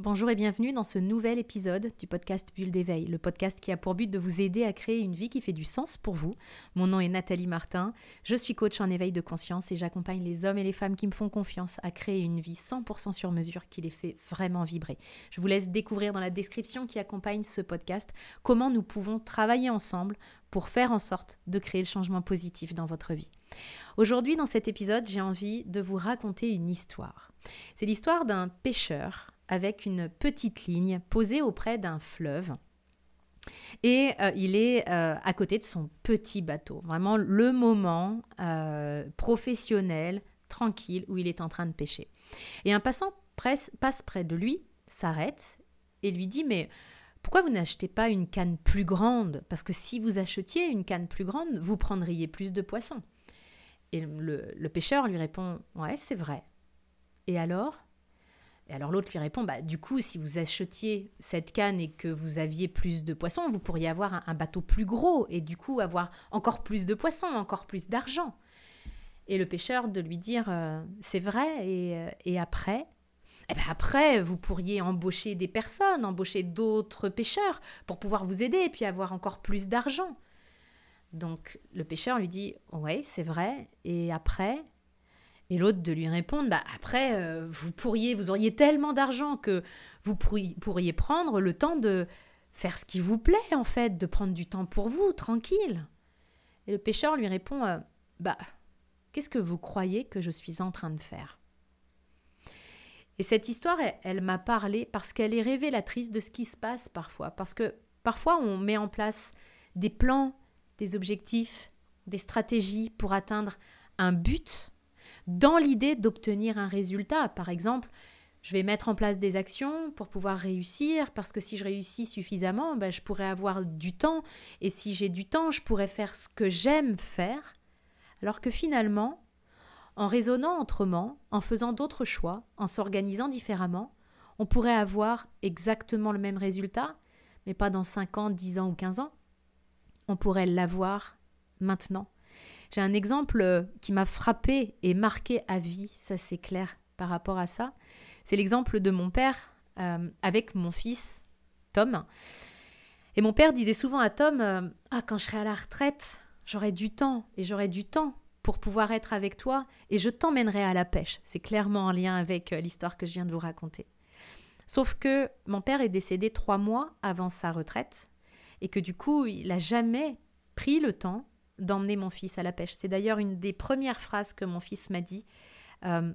Bonjour et bienvenue dans ce nouvel épisode du podcast Bulle d'éveil, le podcast qui a pour but de vous aider à créer une vie qui fait du sens pour vous. Mon nom est Nathalie Martin, je suis coach en éveil de conscience et j'accompagne les hommes et les femmes qui me font confiance à créer une vie 100% sur mesure qui les fait vraiment vibrer. Je vous laisse découvrir dans la description qui accompagne ce podcast comment nous pouvons travailler ensemble pour faire en sorte de créer le changement positif dans votre vie. Aujourd'hui, dans cet épisode, j'ai envie de vous raconter une histoire. C'est l'histoire d'un pêcheur avec une petite ligne posée auprès d'un fleuve. Et euh, il est euh, à côté de son petit bateau, vraiment le moment euh, professionnel, tranquille, où il est en train de pêcher. Et un passant passe près de lui, s'arrête et lui dit Mais pourquoi vous n'achetez pas une canne plus grande? Parce que si vous achetiez une canne plus grande, vous prendriez plus de poissons. Et le, le pêcheur lui répond Ouais, c'est vrai. Et alors et alors l'autre lui répond, bah, du coup, si vous achetiez cette canne et que vous aviez plus de poissons, vous pourriez avoir un, bateau plus gros et du coup avoir encore plus de poissons, encore plus d'argent. Et le pêcheur de lui dire, euh, c'est vrai, et, euh, et après? Eh ben après, vous pourriez embaucher des personnes, embaucher d'autres pêcheurs pour pouvoir vous aider et puis avoir encore plus d'argent. Donc le pêcheur lui dit, ouais, c'est vrai, et après, et l'autre de lui répondre, bah après, euh, vous pourriez, vous auriez tellement d'argent que vous pourriez, prendre le temps de faire ce qui vous plaît, en fait, de prendre du temps pour vous, tranquille. Et le pêcheur lui répond, euh, bah, qu'est-ce que vous croyez que je suis en train de faire? Et cette histoire, elle m'a parlé parce qu'elle est révélatrice de ce qui se passe parfois. Parce que parfois, on met en place des plans, des objectifs, des stratégies pour atteindre un but dans l'idée d'obtenir un résultat. Par exemple, je vais mettre en place des actions pour pouvoir réussir, parce que si je réussis suffisamment, ben, je pourrais avoir du temps, et si j'ai du temps, je pourrais faire ce que j'aime faire, alors que finalement, en raisonnant autrement, en faisant d'autres choix, en s'organisant différemment, on pourrait avoir exactement le même résultat, mais pas dans 5 ans, 10 ans ou 15 ans. On pourrait l'avoir maintenant. J'ai un exemple euh, qui m'a frappé et marqué à vie, ça c'est clair par rapport à ça. C'est l'exemple de mon père euh, avec mon fils Tom. Et mon père disait souvent à Tom euh, Ah, quand je serai à la retraite, j'aurai du temps et j'aurai du temps pour pouvoir être avec toi et je t'emmènerai à la pêche. C'est clairement en lien avec l'histoire que je viens de vous raconter. Sauf que mon père est décédé trois mois avant sa retraite et que du coup, il n'a jamais pris le temps d'emmener mon fils à la pêche. C'est d'ailleurs une des premières phrases que mon fils m'a dit euh,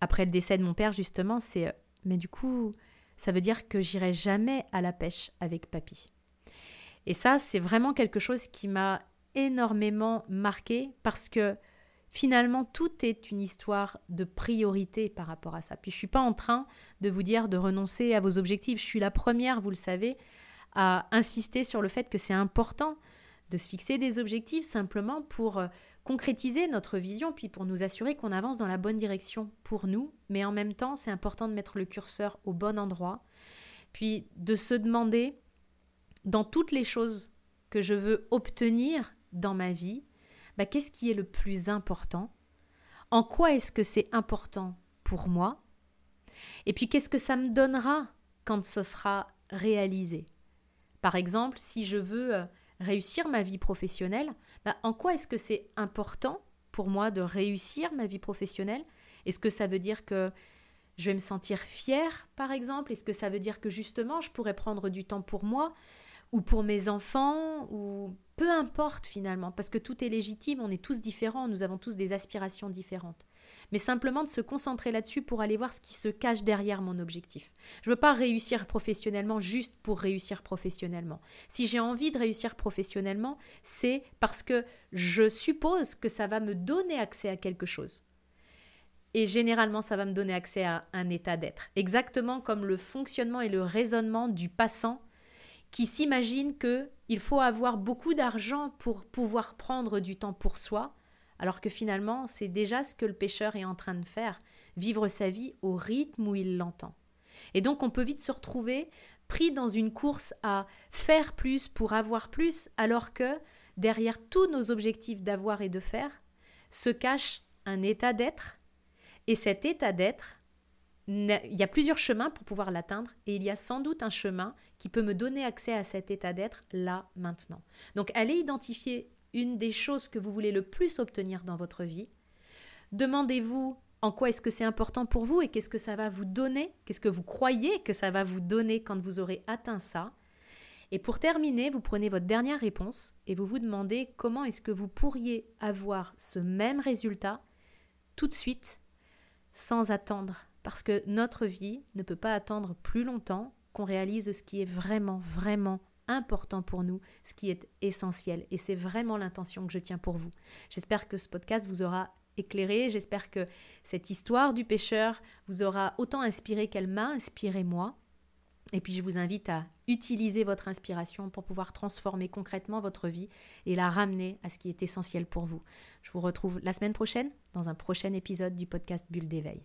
après le décès de mon père, justement, c'est euh, Mais du coup, ça veut dire que j'irai jamais à la pêche avec papy. Et ça, c'est vraiment quelque chose qui m'a énormément marqué parce que finalement, tout est une histoire de priorité par rapport à ça. Puis je suis pas en train de vous dire de renoncer à vos objectifs. Je suis la première, vous le savez, à insister sur le fait que c'est important de se fixer des objectifs simplement pour euh, concrétiser notre vision, puis pour nous assurer qu'on avance dans la bonne direction pour nous, mais en même temps, c'est important de mettre le curseur au bon endroit, puis de se demander, dans toutes les choses que je veux obtenir dans ma vie, bah, qu'est-ce qui est le plus important? En quoi est-ce que c'est important pour moi? Et puis qu'est-ce que ça me donnera quand ce sera réalisé? Par exemple, si je veux euh, réussir ma vie professionnelle, bah, en quoi est-ce que c'est important pour moi de réussir ma vie professionnelle? Est-ce que ça veut dire que je vais me sentir fière, par exemple? Est-ce que ça veut dire que justement, je pourrais prendre du temps pour moi? Ou pour mes enfants ou peu importe finalement, parce que tout est légitime, on est tous différents, nous avons tous des aspirations différentes mais simplement de se concentrer là-dessus pour aller voir ce qui se cache derrière mon objectif. Je ne veux pas réussir professionnellement juste pour réussir professionnellement. Si j'ai envie de réussir professionnellement, c'est parce que je suppose que ça va me donner accès à quelque chose. Et généralement, ça va me donner accès à un état d'être. Exactement comme le fonctionnement et le raisonnement du passant qui s'imagine que il faut avoir beaucoup d'argent pour pouvoir prendre du temps pour soi, alors que finalement, c'est déjà ce que le pêcheur est en train de faire, vivre sa vie au rythme où il l'entend. Et donc on peut vite se retrouver pris dans une course à faire plus pour avoir plus, alors que derrière tous nos objectifs d'avoir et de faire se cache un état d'être, et cet état d'être, il y a plusieurs chemins pour pouvoir l'atteindre et il y a sans doute un chemin qui peut me donner accès à cet état d'être là, maintenant. Donc allez identifier une des choses que vous voulez le plus obtenir dans votre vie. Demandez-vous en quoi est-ce que c'est important pour vous et qu'est-ce que ça va vous donner, qu'est-ce que vous croyez que ça va vous donner quand vous aurez atteint ça. Et pour terminer, vous prenez votre dernière réponse et vous vous demandez comment est-ce que vous pourriez avoir ce même résultat tout de suite sans attendre. Parce que notre vie ne peut pas attendre plus longtemps qu'on réalise ce qui est vraiment, vraiment important pour nous, ce qui est essentiel. Et c'est vraiment l'intention que je tiens pour vous. J'espère que ce podcast vous aura éclairé, j'espère que cette histoire du pêcheur vous aura autant inspiré qu'elle m'a inspiré moi. Et puis je vous invite à utiliser votre inspiration pour pouvoir transformer concrètement votre vie et la ramener à ce qui est essentiel pour vous. Je vous retrouve la semaine prochaine dans un prochain épisode du podcast Bulle d'éveil.